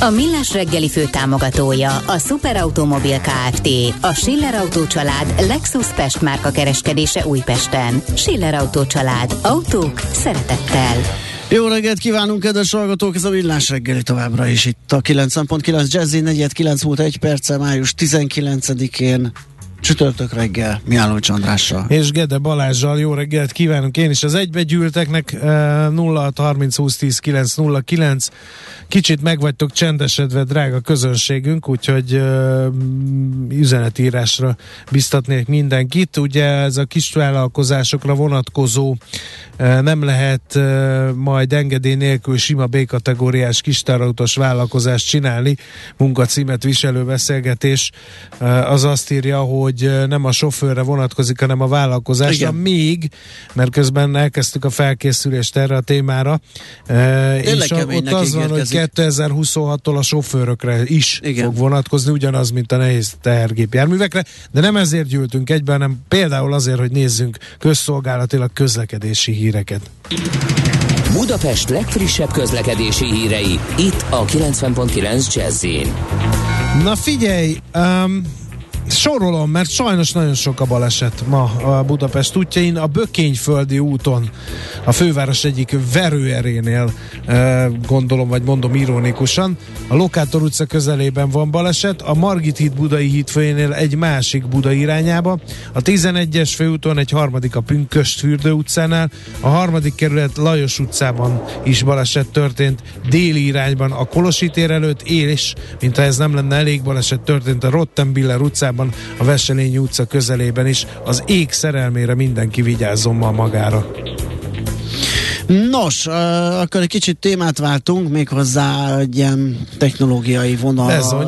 A Millás reggeli fő támogatója a Superautomobil KFT, a Schiller Auto család Lexus Pest márka kereskedése Újpesten. Schiller Auto család. Autók szeretettel. Jó reggelt kívánunk, kedves hallgatók! Ez a Villás reggeli továbbra is itt a 9.9 Jazzy, 4 múlt egy perce, május 19-én Csütörtök reggel, Miálló Andrással. És Gede Balázsjal jó reggelt kívánunk én is az egybegyűlteknek 0 30 20 10 9 0 9 kicsit meg vagytok csendesedve drága közönségünk, úgyhogy uh, üzenetírásra biztatnék mindenkit. Ugye ez a kis vállalkozásokra vonatkozó uh, nem lehet uh, majd engedély nélkül sima B-kategóriás kistárautos vállalkozást csinálni. Munkacímet viselő beszélgetés az azt írja, hogy hogy nem a sofőrre vonatkozik, hanem a vállalkozásra, Igen. még, mert közben elkezdtük a felkészülést erre a témára, Tényleg és ott az van, hogy 2026-tól a sofőrökre is Igen. fog vonatkozni, ugyanaz, mint a nehéz tehergépjárművekre, de nem ezért gyűltünk egyben, hanem például azért, hogy nézzünk közszolgálatilag közlekedési híreket. Budapest legfrissebb közlekedési hírei, itt a 90.9 jazz Na figyelj, um, sorolom, mert sajnos nagyon sok a baleset ma a Budapest útjain. A Bökényföldi úton, a főváros egyik verőerénél gondolom, vagy mondom ironikusan. A Lokátor utca közelében van baleset, a Margit híd Budai híd főjénél egy másik Buda irányába, a 11-es főúton egy harmadik a Pünköst fürdő utcánál, a harmadik kerület Lajos utcában is baleset történt, déli irányban a Kolosi tér előtt, és, mintha ez nem lenne elég baleset történt a Rottenbiller utcában, utcában, a Veselényi utca közelében is. Az ég szerelmére mindenki vigyázzon ma magára. Nos, uh, akkor egy kicsit témát váltunk, méghozzá egy ilyen technológiai vonal. Ez uh,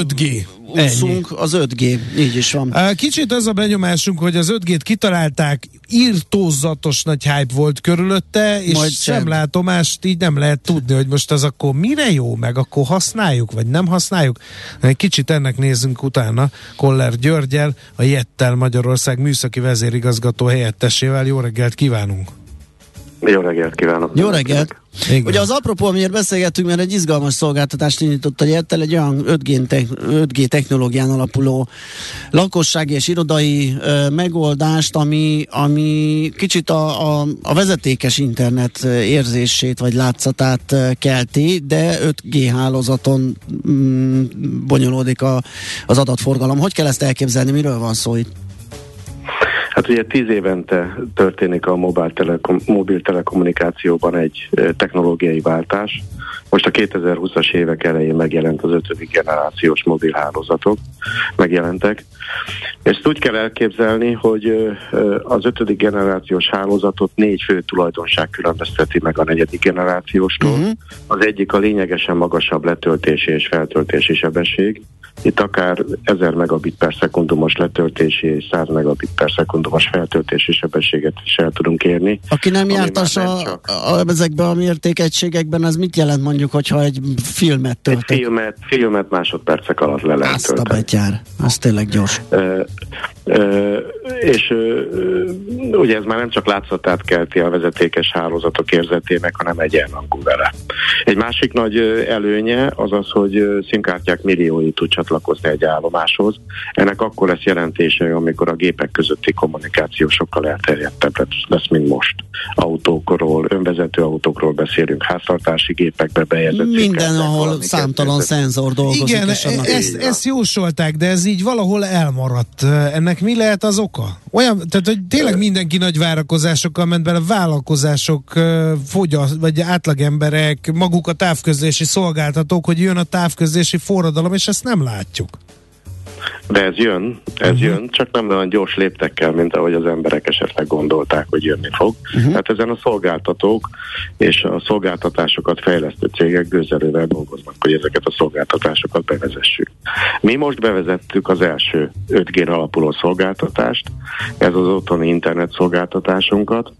5G úszunk, az 5G, így is van. Kicsit az a benyomásunk, hogy az 5G-t kitalálták, írtózatos nagy hype volt körülötte, és Majd sem sem látomást így nem lehet tudni, hogy most az akkor mire jó, meg akkor használjuk, vagy nem használjuk. Egy kicsit ennek nézzünk utána Koller Györgyel, a Jettel Magyarország műszaki vezérigazgató helyettesével. Jó reggelt kívánunk! Jó reggelt kívánok! Jó reggelt! Igen. Ugye az apropó, amiért beszélgettünk, mert egy izgalmas szolgáltatást indított a Jettel, egy olyan 5G, te- 5G technológián alapuló lakossági és irodai ö, megoldást, ami, ami kicsit a, a, a vezetékes internet érzését vagy látszatát kelti, de 5G hálózaton mm, bonyolódik a, az adatforgalom. Hogy kell ezt elképzelni, miről van szó itt? Hát ugye tíz évente történik a mobil, telekom, mobil telekommunikációban egy technológiai váltás. Most a 2020-as évek elején megjelent az ötödik generációs mobilhálózatok, megjelentek. Ezt úgy kell elképzelni, hogy az ötödik generációs hálózatot négy fő tulajdonság különbözteti meg a negyedik generációstól. Uh-huh. Az egyik a lényegesen magasabb letöltési és feltöltési sebesség, itt akár 1000 megabit per szekundumos letöltési és 100 megabit per szekundumos feltöltési sebességet is el tudunk érni. Aki nem jártas a, a, a, ezekben a mértékegységekben, az mit jelent mondjuk, hogyha egy filmet töltök? Egy filmet, filmet másodpercek alatt le lehet Azt tölteni. a betyár, az tényleg gyors. Uh, uh, és uh, ugye ez már nem csak látszatát kelti a vezetékes hálózatok érzetének, hanem egyenrangú vele. Egy másik nagy előnye az az, hogy szimkártyák milliói tud csatlakozni egy állomáshoz. Ennek akkor lesz jelentése, amikor a gépek közötti kommunikáció sokkal elterjedtebb lesz, mint most. Autókról, önvezető autókról beszélünk, háztartási gépekbe bejegyzett. Minden, ahol számtalan szenzor dolgozik. Igen, ezt, ezt jósolták, de ez így valahol elmaradt. Ennek mi lehet az oka? Olyan, tehát, hogy tényleg mindenki nagy várakozásokkal ment bele, vállalkozások, fogyaszt, vagy átlagemberek, maguk a távközlési szolgáltatók, hogy jön a távközlési forradalom, és ezt nem látjuk. De ez jön, ez uh-huh. jön, csak nem olyan gyors léptekkel, mint ahogy az emberek esetleg gondolták, hogy jönni fog. Uh-huh. Tehát ezen a szolgáltatók és a szolgáltatásokat fejlesztő cégek gőzerővel dolgoznak, hogy ezeket a szolgáltatásokat bevezessük. Mi most bevezettük az első 5G alapuló szolgáltatást, ez az otthoni internet szolgáltatásunkat,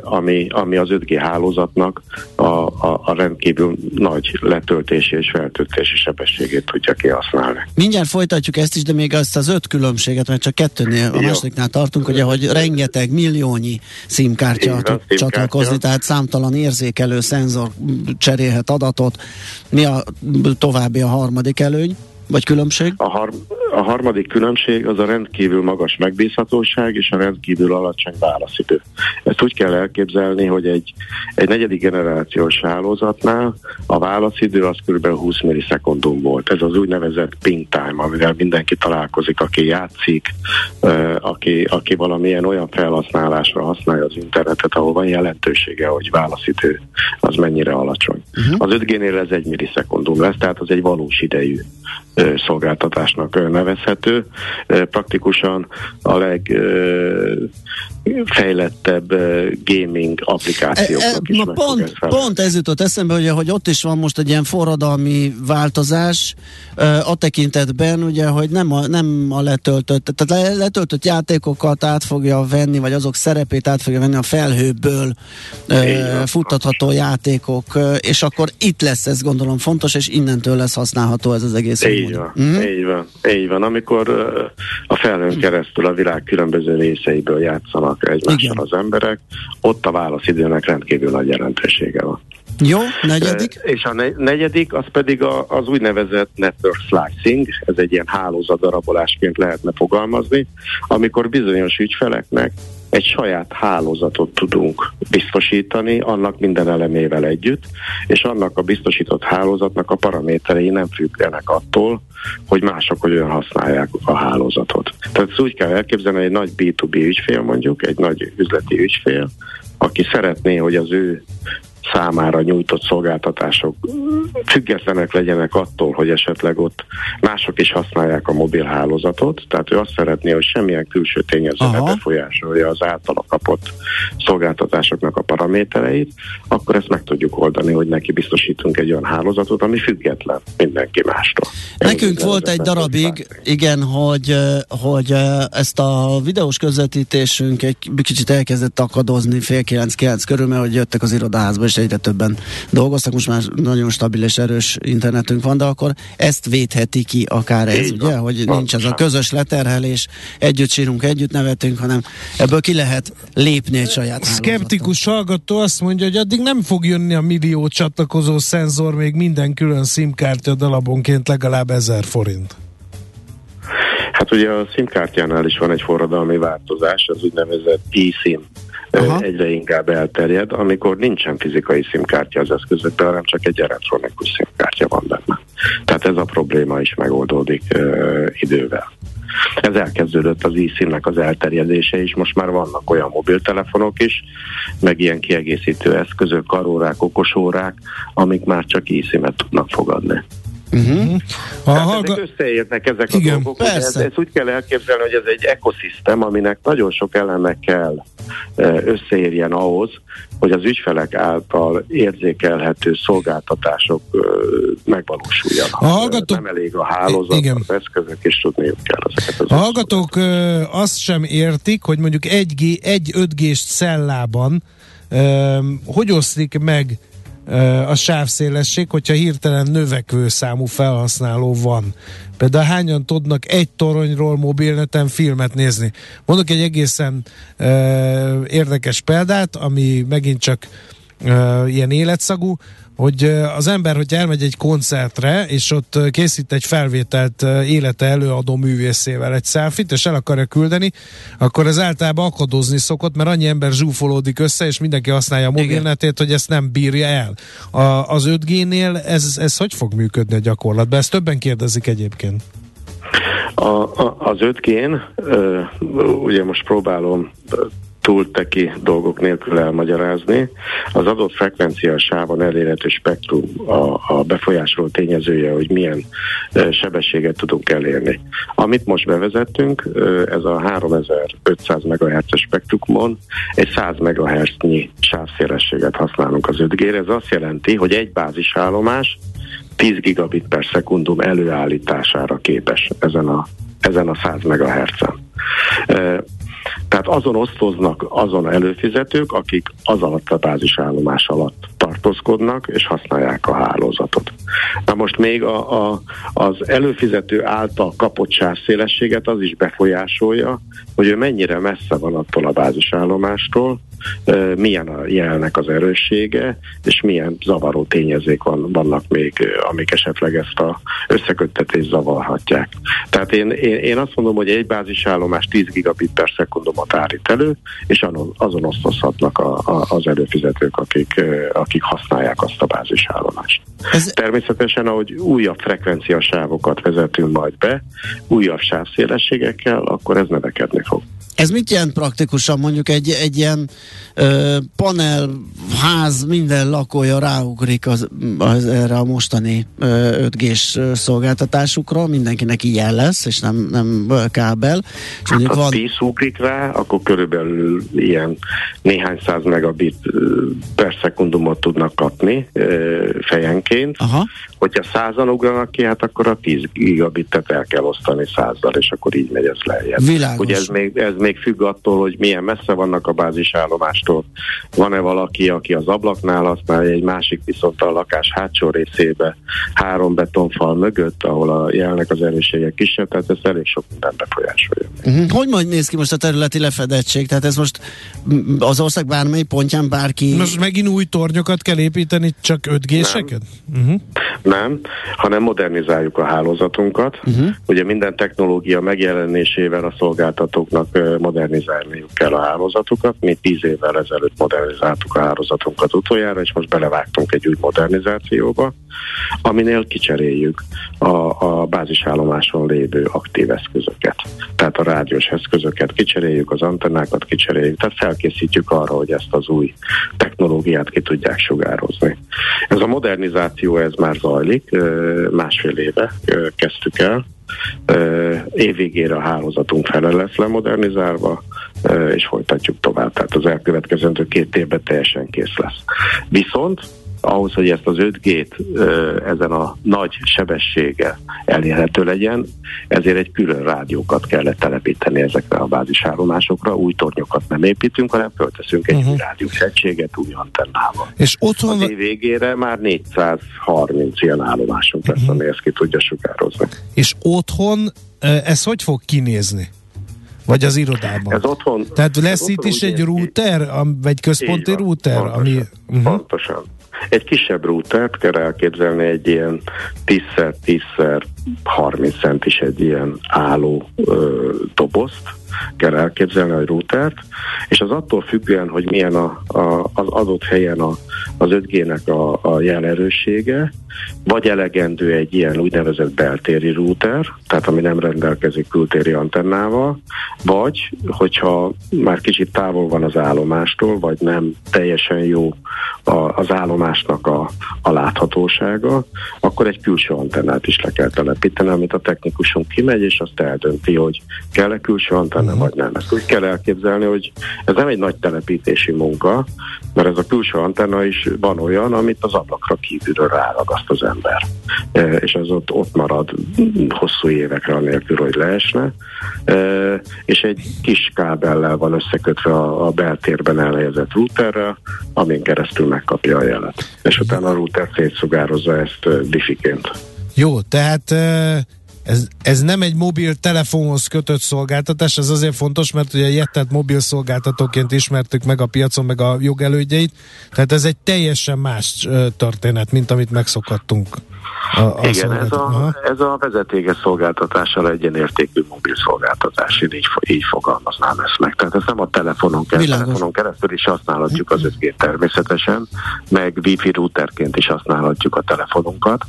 ami, ami az 5G hálózatnak a, a, a rendkívül nagy letöltési és feltöltési sebességét tudja kihasználni. Mindjárt folytatjuk ezt is, de még azt az öt különbséget, mert csak kettőnél, a másodiknál tartunk, ugye, hogy rengeteg milliónyi szimkártya tud csatlakozni, tehát számtalan érzékelő szenzor cserélhet adatot. Mi a további a harmadik előny? Vagy különbség? A, har- a harmadik különbség az a rendkívül magas megbízhatóság és a rendkívül alacsony válaszidő. Ezt úgy kell elképzelni, hogy egy, egy negyedik generációs hálózatnál a válaszidő az kb. 20 millisekundum volt. Ez az úgynevezett ping time, amivel mindenki találkozik, aki játszik, aki, aki valamilyen olyan felhasználásra használja az internetet, ahol van jelentősége, hogy válaszidő az mennyire alacsony. Uh-huh. Az 5G-nél ez egy millisekundum lesz, tehát az egy valós idejű szolgáltatásnak nevezhető. Praktikusan a legfejlettebb gaming applikációknak e, e, na pont, pont ez jutott eszembe, ugye, hogy ott is van most egy ilyen forradalmi változás a tekintetben, ugye, hogy nem a, nem a letöltött, tehát letöltött játékokat át fogja venni, vagy azok szerepét át fogja venni a felhőből Igen. futtatható játékok, és akkor itt lesz ez gondolom fontos, és innentől lesz használható ez az egész. Így van, mm-hmm. így van, így van. Amikor uh, a felhőn keresztül a világ különböző részeiből játszanak egymással Igen. az emberek, ott a válaszidőnek rendkívül nagy jelentősége van. Jó, negyedik? És a negyedik, az pedig a, az úgynevezett network slicing, ez egy ilyen hálózatdarabolásként lehetne fogalmazni, amikor bizonyos ügyfeleknek egy saját hálózatot tudunk biztosítani, annak minden elemével együtt, és annak a biztosított hálózatnak a paraméterei nem függenek attól, hogy mások hogyan használják a hálózatot. Tehát ezt úgy kell elképzelni, egy nagy B2B ügyfél mondjuk, egy nagy üzleti ügyfél, aki szeretné, hogy az ő számára nyújtott szolgáltatások függetlenek legyenek attól, hogy esetleg ott mások is használják a mobilhálózatot, tehát ő azt szeretné, hogy semmilyen külső tényező ne befolyásolja az általa kapott szolgáltatásoknak a paramétereit, akkor ezt meg tudjuk oldani, hogy neki biztosítunk egy olyan hálózatot, ami független mindenki mástól. Nekünk volt egy darabig, igen, hogy, hogy ezt a videós közvetítésünk egy kicsit elkezdett akadozni fél kilenc-kilenc körül, mert hogy jöttek az irodaházba, és egyre többen dolgoztak, most már nagyon stabil és erős internetünk van, de akkor ezt védheti ki akár ez, ugye, hogy nincs az a közös leterhelés, együtt sírunk, együtt nevetünk, hanem ebből ki lehet lépni egy saját Skeptikus hallgató azt mondja, hogy addig nem fog jönni a millió csatlakozó szenzor, még minden külön SIM-kártya dalabonként legalább ezer forint. Hát ugye a SIM-kártyánál is van egy forradalmi változás, az úgynevezett eSIM Aha. egyre inkább elterjed, amikor nincsen fizikai szimkártya az eszközökben, hanem csak egy elektronikus szimkártya van benne. Tehát ez a probléma is megoldódik ö, idővel. Ez elkezdődött az e az elterjedése is, most már vannak olyan mobiltelefonok is, meg ilyen kiegészítő eszközök, karórák, okosórák, amik már csak e tudnak fogadni. Uh-huh. Tehát hallga... ezek összeérnek ezek Igen, a dolgok. Ez, ez úgy kell elképzelni, hogy ez egy ekoszisztem, aminek nagyon sok eleme kell összeérjen ahhoz, hogy az ügyfelek által érzékelhető szolgáltatások megvalósuljanak. A hallgatók... Nem elég a hálózat, Igen. az eszközök, és tudniuk kell ezeket az A hallgatók ö, azt sem értik, hogy mondjuk egy, egy 5G-s cellában hogy oszlik meg a sávszélesség, hogyha hirtelen növekvő számú felhasználó van. Például hányan tudnak egy toronyról mobilneten filmet nézni? Mondok egy egészen uh, érdekes példát, ami megint csak uh, ilyen életszagú hogy az ember, hogy elmegy egy koncertre, és ott készít egy felvételt élete előadó művészével egy selfit, és el akarja küldeni, akkor ez általában akadozni szokott, mert annyi ember zsúfolódik össze, és mindenki használja a mobilnetét, hogy ezt nem bírja el. A, az 5G-nél ez, ez hogy fog működni a gyakorlatban? Ezt többen kérdezik egyébként. A, a, az 5G-n, ugye most próbálom túl teki dolgok nélkül elmagyarázni. Az adott frekvencia sávon elérhető spektrum a, a befolyásoló tényezője, hogy milyen sebességet tudunk elérni. Amit most bevezettünk, ez a 3500 MHz spektrumon egy 100 MHz-nyi sávszélességet használunk az 5G-re. Ez azt jelenti, hogy egy bázisállomás 10 gigabit per szekundum előállítására képes ezen a, ezen a 100 MHz-en. Tehát azon osztoznak azon előfizetők, akik az alatt a bázisállomás alatt tartózkodnak és használják a hálózatot. Na most még a, a, az előfizető által kapott sávszélességet az is befolyásolja, hogy ő mennyire messze van attól a bázisállomástól, milyen a jelnek az erőssége, és milyen zavaró tényezők van, vannak még, amik esetleg ezt a összeköttetést zavarhatják. Tehát én, én, én azt mondom, hogy egy bázisállomás 10 gigabit per szekundumot állít elő, és azon, osztozhatnak a, a, az előfizetők, akik, akik használják azt a bázisállomást. Ez... Természetesen, ahogy újabb frekvenciasávokat vezetünk majd be, újabb sávszélességekkel, akkor ez növekedni fog. Ez mit jelent praktikusan? Mondjuk egy, egy ilyen panel, ház, minden lakója ráugrik az, az, erre a mostani ö, 5G-s szolgáltatásukra, mindenkinek ilyen lesz, és nem, nem kábel. És hát, ha van... 10 ugrik rá, akkor körülbelül ilyen néhány száz megabit per szekundumot tudnak kapni fejenként. Aha. Hogyha százan ugranak ki, hát akkor a 10 gigabitet el kell osztani százzal, és akkor így megy ez lejjebb. Világos. Ugye ez még, ez még függ attól, hogy milyen messze vannak a bázisállomástól. Van-e valaki, aki az ablaknál használja, egy másik viszont a lakás hátsó részébe, három betonfal mögött, ahol a jelnek az erősségek kisebb, tehát ez elég sok minden befolyásolja. Uh-huh. Hogy majd néz ki most a területi lefedettség? Tehát ez most az ország bármely pontján bárki... Most megint új tornyokat kell építeni, csak 5G-seket? Nem. Uh-huh. Nem, hanem modernizáljuk a hálózatunkat. Uh-huh. Ugye minden technológia megjelenésével a szolgáltatóknak modernizálniuk kell a hálózatukat. Mi tíz évvel ezelőtt modernizáltuk a hálózatunkat utoljára, és most belevágtunk egy új modernizációba, aminél kicseréljük a, a bázisállomáson lévő aktív eszközöket. Tehát a rádiós eszközöket. Kicseréljük, az antennákat kicseréljük, tehát felkészítjük arra, hogy ezt az új technológiát ki tudják sugározni. Ez a modernizáció, ez már zajlik, másfél éve kezdtük el, évvégére a hálózatunk fele lesz lemodernizálva, és folytatjuk tovább. Tehát az elkövetkezendő két évben teljesen kész lesz. Viszont ahhoz, hogy ezt az 5G-t ezen a nagy sebessége elérhető legyen, ezért egy külön rádiókat kellett telepíteni ezekre a bázisállomásokra. Új tornyokat nem építünk, hanem fölteszünk egy uh-huh. új rádiós egységet új antennával. És otthon... Az év végére már 430 ilyen állomásunk lesz, uh-huh. ami ezt ki tudja sugározni. És otthon ez hogy fog kinézni? Vagy az irodában? Ez otthon. Tehát lesz itt is egy router, vagy központi van, router? Pontosan, ami, uh-huh. pontosan. Egy kisebb rútert kell elképzelni, egy ilyen 10x10x 30 centis egy ilyen álló ö, dobozt, kell elképzelni a routert, és az attól függően, hogy milyen a, a, az adott helyen a, az 5G-nek a, a jelerőssége, vagy elegendő egy ilyen úgynevezett beltéri router, tehát ami nem rendelkezik kültéri antennával, vagy hogyha már kicsit távol van az állomástól, vagy nem teljesen jó a, az állomásnak a, a láthatósága, akkor egy külső antennát is le kell telepíteni, amit a technikusunk kimegy, és azt eldönti, hogy kell-e külső antenna, uh-huh. vagy nem. Ezt úgy kell elképzelni, hogy ez nem egy nagy telepítési munka, mert ez a külső antenna is van olyan, amit az ablakra kívülről ráragaszt az ember. E, és az ott, ott marad hosszú évekre anélkül, hogy leesne. E, és egy kis kábellel van összekötve a, a beltérben elhelyezett routerrel, amin keresztül megkapja a jelet. És utána a router szétszugározza ezt diffiként. Jó, tehát ez, ez nem egy mobil telefonhoz kötött szolgáltatás, ez azért fontos, mert ugye Jettet mobil szolgáltatóként ismertük meg a piacon, meg a jogelődjeit, tehát ez egy teljesen más történet, mint amit megszokhattunk. A, a Igen, ez a, ez a vezetéges szolgáltatással egyenértékű mobil szolgáltatás, én így, így fogalmaznám ezt meg. Tehát ezt nem a telefonon, keresztül, telefonon keresztül is használhatjuk az 5G természetesen, meg Wi-Fi routerként is használhatjuk a telefonunkat,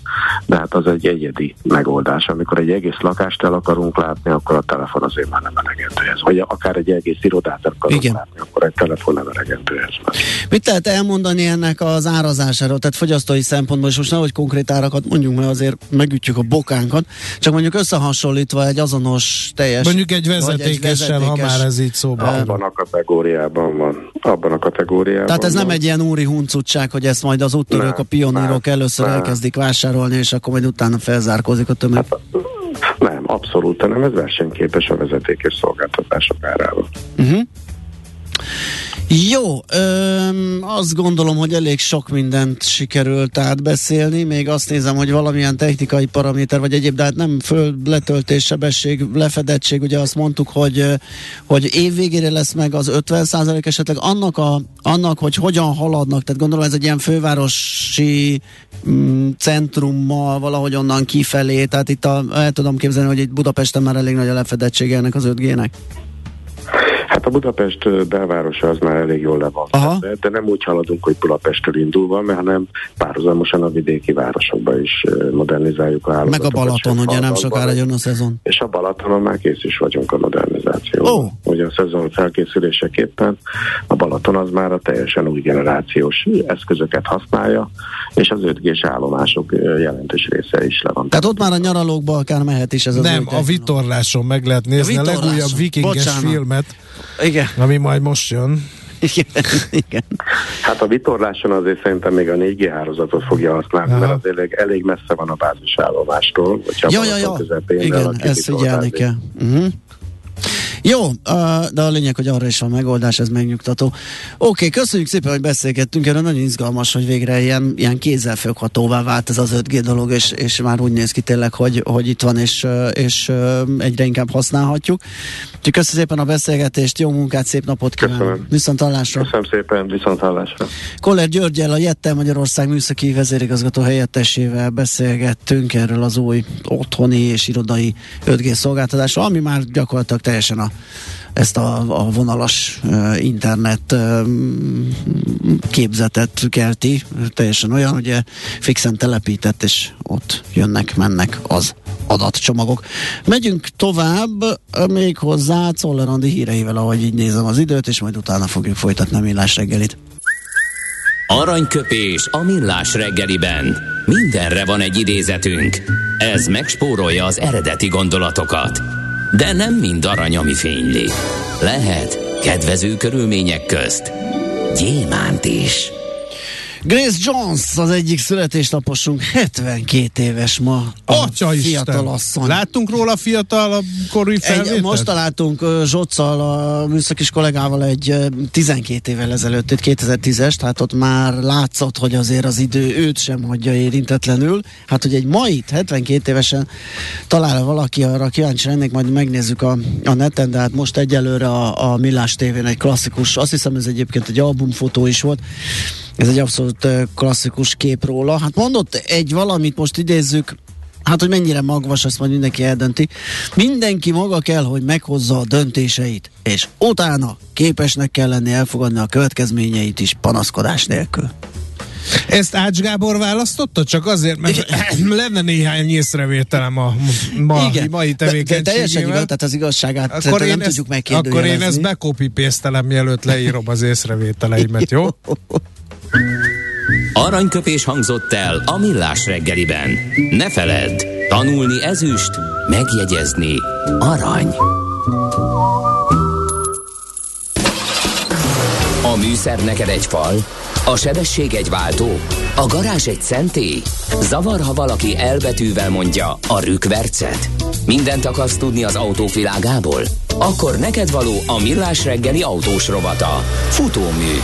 de hát az egy egyedi megoldás, amikor egy egy egész lakást el akarunk látni, akkor a telefon azért már nem elegendő ez. Vagy akár egy egész irodát el akarunk Igen. látni, akkor egy telefon nem elegendő ez. Mit lehet elmondani ennek az árazásáról, tehát fogyasztói szempontból, és most nehogy konkrét árakat mondjuk, mert azért megütjük a bokánkat, csak mondjuk összehasonlítva egy azonos teljes... Mondjuk egy vezetékessel, ha már ez így szóban. Abban a kategóriában van. Abban a kategóriában Tehát ez van. nem egy ilyen úri huncutság, hogy ezt majd az úttörők, a pionírok először nem. elkezdik vásárolni, és akkor majd utána felzárkózik a tömeg. Hát, nem, abszolút nem, ez versenyképes a vezetékes szolgáltatások árával. Uh-huh. Jó, öm, azt gondolom, hogy elég sok mindent sikerült átbeszélni, még azt nézem, hogy valamilyen technikai paraméter, vagy egyéb, de hát nem föl letöltés, sebesség, lefedettség, ugye azt mondtuk, hogy, hogy év végére lesz meg az 50 esetleg. Annak, a, annak, hogy hogyan haladnak, tehát gondolom ez egy ilyen fővárosi mm, centrummal valahogy onnan kifelé, tehát itt a, el tudom képzelni, hogy itt Budapesten már elég nagy a lefedettsége ennek az 5G-nek. A Budapest belvárosa az már elég jól le van, de, de nem úgy haladunk, hogy Budapestről indulva, mert hanem párhuzamosan a vidéki városokba is modernizáljuk a. Meg a Balaton, ugye nem sokára jön a szezon. És a Balatonon már kész is vagyunk a modernizáció. Oh. Ugye a szezon felkészüléseképpen a Balaton az már a teljesen új generációs eszközöket használja, és az 5 g állomások jelentős része is le van. Tehát ott már a nyaralókba akár mehet is ez az Nem, a vitorláson meg lehet nézni a, a legújabb vikinges Bocsánat. filmet. Igen. Ami majd most jön. Igen, igen. Hát a vitorláson azért szerintem még a 4G hálózatot fogja használni, Aha. mert az elég, elég messze van a bázisállomástól. Ja, ja, ja. Igen, ezt figyelni kell. Uh-huh. Jó, de a lényeg, hogy arra is van megoldás, ez megnyugtató. Oké, okay, köszönjük szépen, hogy beszélgettünk, erről nagyon izgalmas, hogy végre ilyen, ilyen kézzelfoghatóvá vált ez az 5G dolog, és, és már úgy néz ki tényleg, hogy, hogy itt van, és, és egyre inkább használhatjuk. Úgyhogy köszönöm szépen a beszélgetést, jó munkát, szép napot kívánok. Viszont hallásra. Köszönöm szépen, viszont hallásra. Koller Györgyel, a Jettel Magyarország műszaki vezérigazgató helyettesével beszélgettünk erről az új otthoni és irodai 5G szolgáltatásról, ami már gyakorlatilag teljesen a ezt a, a vonalas uh, internet uh, képzetet kelti, teljesen olyan, ugye fixen telepített, és ott jönnek, mennek az adatcsomagok. Megyünk tovább, még hozzá Czoller híreivel, ahogy így nézem az időt, és majd utána fogjuk folytatni a millás reggelit. Aranyköpés a millás reggeliben. Mindenre van egy idézetünk. Ez megspórolja az eredeti gondolatokat. De nem mind arany, ami fényli. Lehet kedvező körülmények közt gyémánt is. Grace Jones az egyik születésnaposunk, 72 éves ma. Atya fiatal asszony. Láttunk róla fiatal korú felvételt? Most találtunk Zsocsal, a műszakis kollégával egy uh, 12 évvel ezelőtt, egy 2010-es, tehát ott már látszott, hogy azért az idő őt sem hagyja érintetlenül. Hát, hogy egy mait, 72 évesen talál valaki, arra kíváncsi lennék, majd megnézzük a, a neten, de hát most egyelőre a, a Millás tévén egy klasszikus, azt hiszem ez egyébként egy albumfotó is volt, ez egy abszolút klasszikus kép róla. Hát mondott egy valamit, most idézzük, hát hogy mennyire magvas, azt majd mindenki eldönti. Mindenki maga kell, hogy meghozza a döntéseit, és utána képesnek kell lenni elfogadni a következményeit is panaszkodás nélkül. Ezt Ács Gábor választotta? Csak azért, mert lenne néhány észrevételem a ma, Igen, mai tevékenységével. De, teljesen igaz, tehát az igazságát akkor nem ezt, tudjuk megkérdőjelezni. Akkor én ezt bekopipésztelem, mielőtt leírom az észrevételeimet, jó? Aranyköpés hangzott el a millás reggeliben. Ne feledd, tanulni ezüst, megjegyezni arany. A műszer neked egy fal, a sebesség egy váltó, a garázs egy szentély. Zavar, ha valaki elbetűvel mondja a rükvercet. Mindent akarsz tudni az autóvilágából? Akkor neked való a millás reggeli autós rovata. Futómű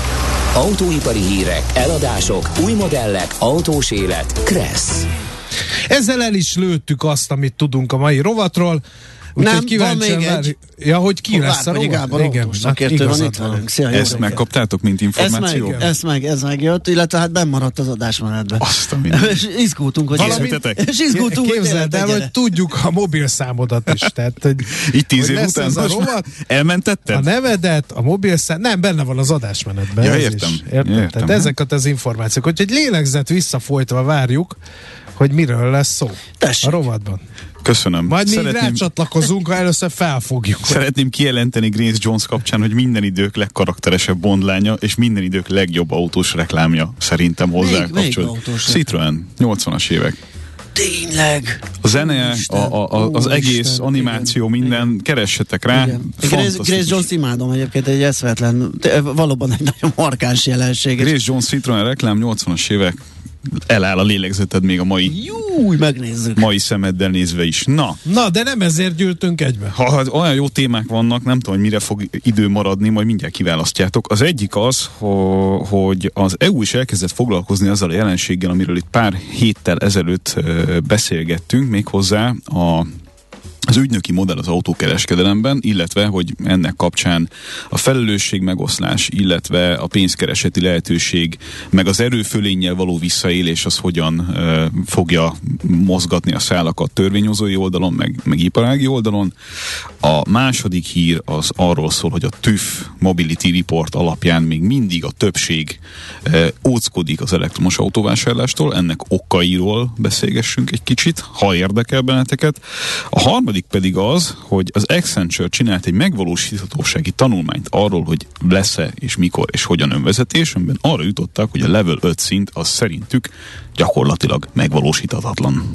Autóipari hírek, eladások, új modellek, autós élet. Kressz. Ezzel el is lőttük azt, amit tudunk a mai rovatról. Úgyhogy nem, van még egy. Ja, hogy ki lesz a rovat? Gábor Igen, szakértő van itt velünk. Szia, Ezt megkaptátok, mint információ? Ez meg, ez meg, ez megjött, illetve hát bemaradt az adásmenetben. Azt a És izgultunk, hogy Valami, és izgultunk, képzeld el, hogy tudjuk a mobilszámodat is. Tehát, hogy, Így tíz év után a rovat, elmentetted? A nevedet, a mobilszám, nem, benne van az adásmenetben. Ja, értem. Is, értem. Tehát ezeket az információk, hogy egy lélegzet visszafolytva várjuk, hogy miről lesz szó Tessék. a rovatban. Köszönöm. Majd Szeretném... még rácsatlakozunk, ha először felfogjuk. Szeretném kijelenteni Grace Jones kapcsán, hogy minden idők legkarakteresebb bondlánya, és minden idők legjobb autós reklámja szerintem hozzá kapcsolódik. Citroen, 80-as évek. Tényleg. A zene, a, a, a, az egész Isten, animáció, igen, minden, igen. keressetek rá. Grace, Grace Jones imádom egyébként, egy eszvetlen, valóban egy nagyon markáns jelenség. Grace Jones Citroen reklám 80-as évek eláll a lélegzeted még a mai Júj, megnézzük. mai szemeddel nézve is. Na. Na, de nem ezért gyűltünk egybe. Ha, ha olyan jó témák vannak, nem tudom, hogy mire fog idő maradni, majd mindjárt kiválasztjátok. Az egyik az, hogy az EU is elkezdett foglalkozni azzal a jelenséggel, amiről itt pár héttel ezelőtt beszélgettünk, méghozzá a az ügynöki modell az autókereskedelemben, illetve, hogy ennek kapcsán a felelősség megoszlás, illetve a pénzkereseti lehetőség, meg az erőfölénnyel való visszaélés, az hogyan uh, fogja mozgatni a szálakat törvényhozói oldalon, meg, meg iparági oldalon. A második hír az arról szól, hogy a TÜV Mobility Report alapján még mindig a többség uh, óckodik az elektromos autóvásárlástól, ennek okairól beszélgessünk egy kicsit, ha érdekel benneteket. A harmadik harmadik pedig az, hogy az Accenture csinált egy megvalósíthatósági tanulmányt arról, hogy lesz-e és mikor és hogyan önvezetés, amiben arra jutottak, hogy a level 5 szint az szerintük gyakorlatilag megvalósíthatatlan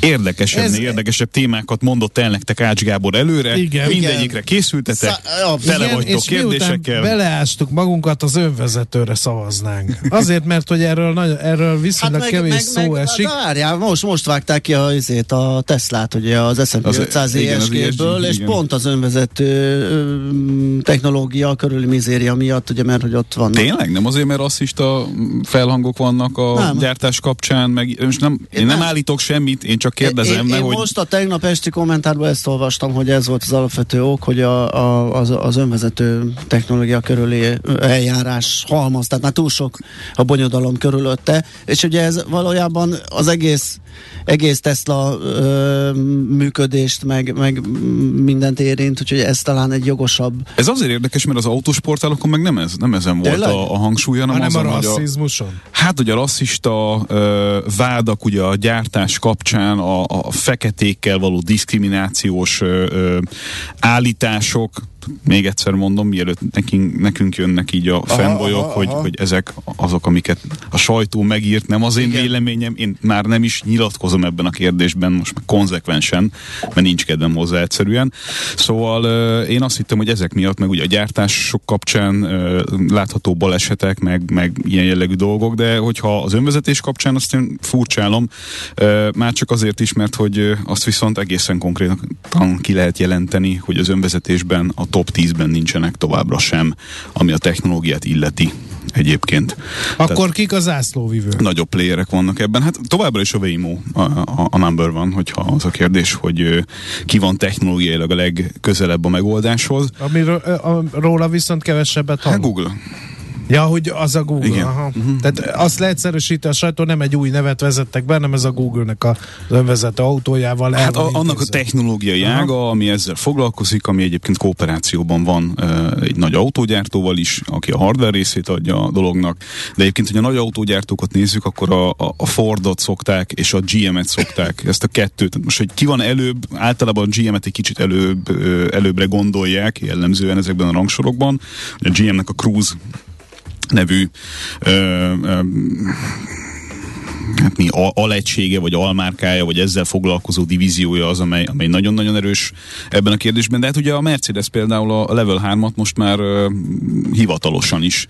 érdekesebb, Ez... érdekesebb témákat mondott el nektek Ács Gábor előre. Igen, Mindegyikre igen. készültetek, Szá- tele vagytok és kérdésekkel. beleástuk magunkat, az önvezetőre szavaznánk. Azért, mert hogy erről, nagy, erről viszonylag hát meg, kevés meg, szó meg, esik. Várjál, most, most vágták ki a, azért, a Teslát, ugye az S&P 500 ESG-ből, és igen. pont az önvezető technológia körüli mizéria miatt, ugye, mert hogy ott van. Tényleg? Nem azért, mert rasszista felhangok vannak a nem. gyártás kapcsán, meg most nem, én, én nem, nem állítok semmit, én csak kérdezem. Én, én hogy... most a tegnap esti kommentárban ezt olvastam, hogy ez volt az alapvető ok, hogy a, a, az, az önvezető technológia körüli eljárás halmaz, tehát már túl sok a bonyodalom körülötte, és ugye ez valójában az egész egész Tesla ö, működést, meg, meg mindent érint, úgyhogy ez talán egy jogosabb. Ez azért érdekes, mert az autósportálokon meg nem, ez, nem ezen volt a, a hangsúly, hanem, hanem azon, a rasszizmuson. A, hát, hogy a rasszista ö, vádak ugye a gyártás kapcsán a, a feketékkel való diszkriminációs ö, ö, állítások, még egyszer mondom, mielőtt nekünk, nekünk jönnek így a fanboyok, hogy, hogy ezek azok, amiket a sajtó megírt, nem az én Igen. véleményem, én már nem is nyilatkozom ebben a kérdésben, most már konzekvensen, mert nincs kedvem hozzá egyszerűen. Szóval én azt hittem, hogy ezek miatt, meg ugye a gyártások kapcsán látható balesetek, meg, meg ilyen jellegű dolgok, de hogyha az önvezetés kapcsán azt én furcsálom, már csak azért is, mert hogy azt viszont egészen konkrétan ki lehet jelenteni, hogy az önvezetésben a top 10-ben nincsenek továbbra sem, ami a technológiát illeti egyébként. Akkor Tehát kik a zászlóvivő? Nagyobb playerek vannak ebben. Hát továbbra is a Waymo a, a, a number van, hogyha az a kérdés, hogy ki van technológiailag a legközelebb a megoldáshoz. Amiről a, róla viszont kevesebbet hallunk. Hát Google. Ja, hogy az a Google. Igen. Aha. Uh-huh. Tehát azt leegyszerűsíti a sajtó, nem egy új nevet vezettek be, nem ez a Google-nek a önvezető autójával. Hát a, annak a technológiai Aha. ága, ami ezzel foglalkozik, ami egyébként kooperációban van uh, egy nagy autógyártóval is, aki a hardware részét adja a dolognak. De egyébként, hogy a nagy autógyártókat nézzük, akkor a, a, a Fordot szokták, és a GM-et szokták, ezt a kettőt. Most, hogy ki van előbb, általában a GM-et egy kicsit előbb, előbbre gondolják, jellemzően ezekben a rangsorokban. A GM-nek a Cruise nevű ö, ö, hát mi, alegysége, vagy almárkája, vagy ezzel foglalkozó divíziója az, amely, amely nagyon-nagyon erős ebben a kérdésben. De hát ugye a Mercedes például a Level 3-at most már uh, hivatalosan is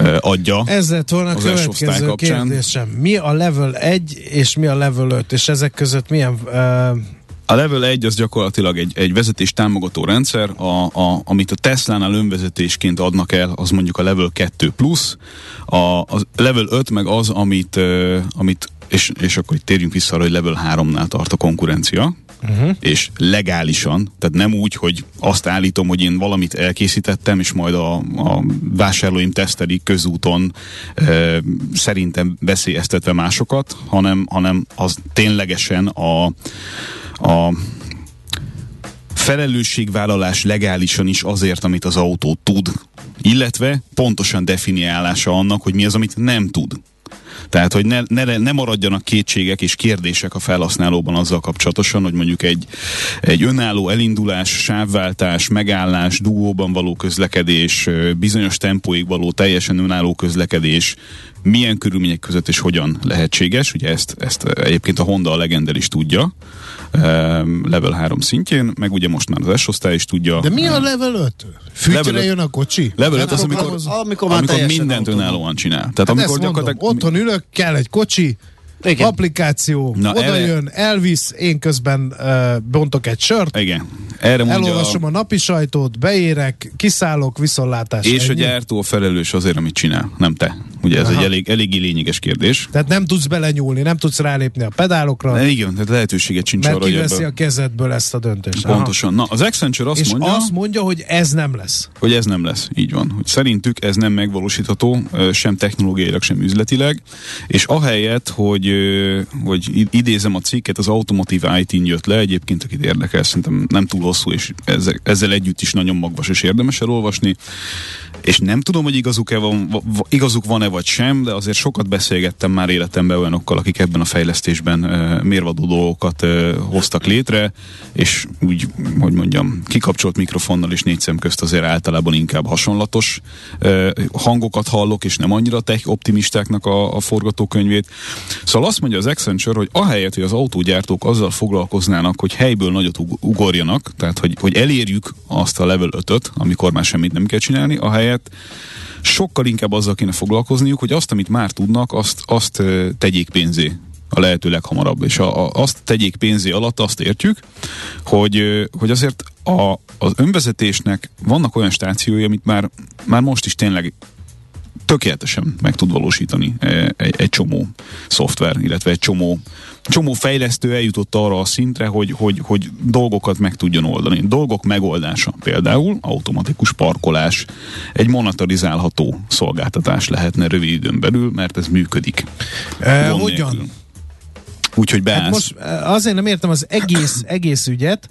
uh, adja. Ez lett volna a következő kérdésem. Mi a Level 1 és mi a Level 5? És ezek között milyen uh, a Level 1 az gyakorlatilag egy, egy vezetés támogató rendszer, a, a, amit a Tesla-nál önvezetésként adnak el, az mondjuk a Level 2 plusz, a, a Level 5 meg az, amit, uh, amit és, és akkor itt térjünk vissza arra, hogy Level 3-nál tart a konkurencia, uh-huh. és legálisan, tehát nem úgy, hogy azt állítom, hogy én valamit elkészítettem, és majd a, a vásárlóim tesztelik közúton e, szerintem veszélyeztetve másokat, hanem, hanem az ténylegesen a a felelősségvállalás legálisan is azért, amit az autó tud, illetve pontosan definiálása annak, hogy mi az, amit nem tud. Tehát, hogy ne, ne, ne maradjanak kétségek és kérdések a felhasználóban azzal kapcsolatosan, hogy mondjuk egy, egy önálló elindulás, sávváltás, megállás, dugóban való közlekedés, bizonyos tempóig való teljesen önálló közlekedés, milyen körülmények között és hogyan lehetséges. Ugye ezt, ezt egyébként a Honda a Legender is tudja, level 3 szintjén, meg ugye most már az S-osztály is tudja. De mi a level 5? Fütyre jön a kocsi? Level 5 az, amikor, amikor, amikor mindent önállóan csinál. Tehát hát amikor gyakorlatilag... Mondom, otthon ülök, kell egy kocsi, igen. applikáció, Na, oda erre... jön, elvisz, én közben uh, bontok egy sört. Igen. Erre mondja elolvasom a... a napi sajtót, beérek, kiszállok, viszontlátás. És ennyi. a gyártó felelős azért, amit csinál, nem te. Ugye ez Aha. egy elég, eléggé lényeges kérdés. Tehát nem tudsz belenyúlni, nem tudsz rálépni a pedálokra. De igen, tehát lehetőséget sincs arra, hogy ebből... a kezedből ezt a döntést. Pontosan. Aha. Na, az Accenture azt és mondja... azt mondja, hogy ez nem lesz. Hogy ez nem lesz, így van. Hogy szerintük ez nem megvalósítható, sem technológiailag, sem üzletileg, és ahelyett, hogy, hogy idézem a cikket, az Automotive IT-n jött le, egyébként akit érdekel, szerintem nem túl hosszú, és ezzel, ezzel együtt is nagyon magvas, és érdemes elolvasni. És nem tudom, hogy igazuk-e van, igazuk van-e vagy sem, de azért sokat beszélgettem már életemben olyanokkal, akik ebben a fejlesztésben mérvadó dolgokat hoztak létre, és úgy, hogy mondjam, kikapcsolt mikrofonnal és négy szem közt azért általában inkább hasonlatos hangokat hallok, és nem annyira tech optimistáknak a, a forgatókönyvét. Szóval azt mondja az Accenture, hogy ahelyett, hogy az autógyártók azzal foglalkoznának, hogy helyből nagyot ugorjanak, tehát hogy, hogy elérjük azt a level 5-öt, amikor már semmit nem kell csinálni, ahelyett sokkal inkább azzal kéne foglalkozniuk, hogy azt, amit már tudnak, azt, azt tegyék pénzé a lehető leghamarabb. És a, a, azt tegyék pénzé alatt azt értjük, hogy, hogy azért a, az önvezetésnek vannak olyan stációi, amit már, már most is tényleg tökéletesen meg tud valósítani egy, egy csomó szoftver, illetve egy csomó csomó fejlesztő eljutott arra a szintre, hogy, hogy, hogy dolgokat meg tudjon oldani. Dolgok megoldása például automatikus parkolás, egy monitorizálható szolgáltatás lehetne rövid időn belül, mert ez működik. E, hogyan? Úgyhogy beállsz. Hát most azért nem értem az egész, egész ügyet,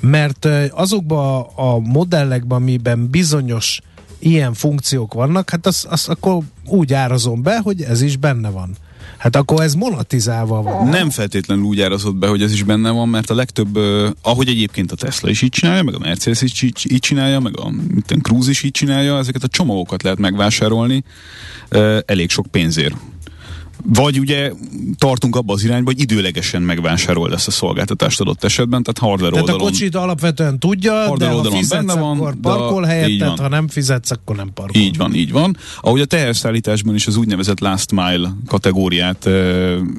mert azokban a modellekben, amiben bizonyos ilyen funkciók vannak, hát azt az akkor úgy árazom be, hogy ez is benne van. Hát akkor ez monetizálva van. Nem feltétlenül úgy árazott be, hogy ez is benne van, mert a legtöbb, ahogy egyébként a Tesla is így csinálja, meg a Mercedes is így, csinálja, meg a Cruise is így csinálja, ezeket a csomagokat lehet megvásárolni elég sok pénzért. Vagy ugye tartunk abba az irányba, hogy időlegesen megvásárol ezt a szolgáltatást adott esetben, tehát hardware tehát oldalon. A kocsit alapvetően tudja, de ha fizetsz, benne van, akkor parkol helyettet, ha nem fizetsz, akkor nem parkol. Így van, így van. Ahogy a teherszállításban is az úgynevezett last mile kategóriát e,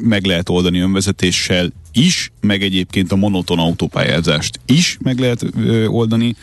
meg lehet oldani önvezetéssel is, meg egyébként a monoton autópályázást is meg lehet ö, oldani,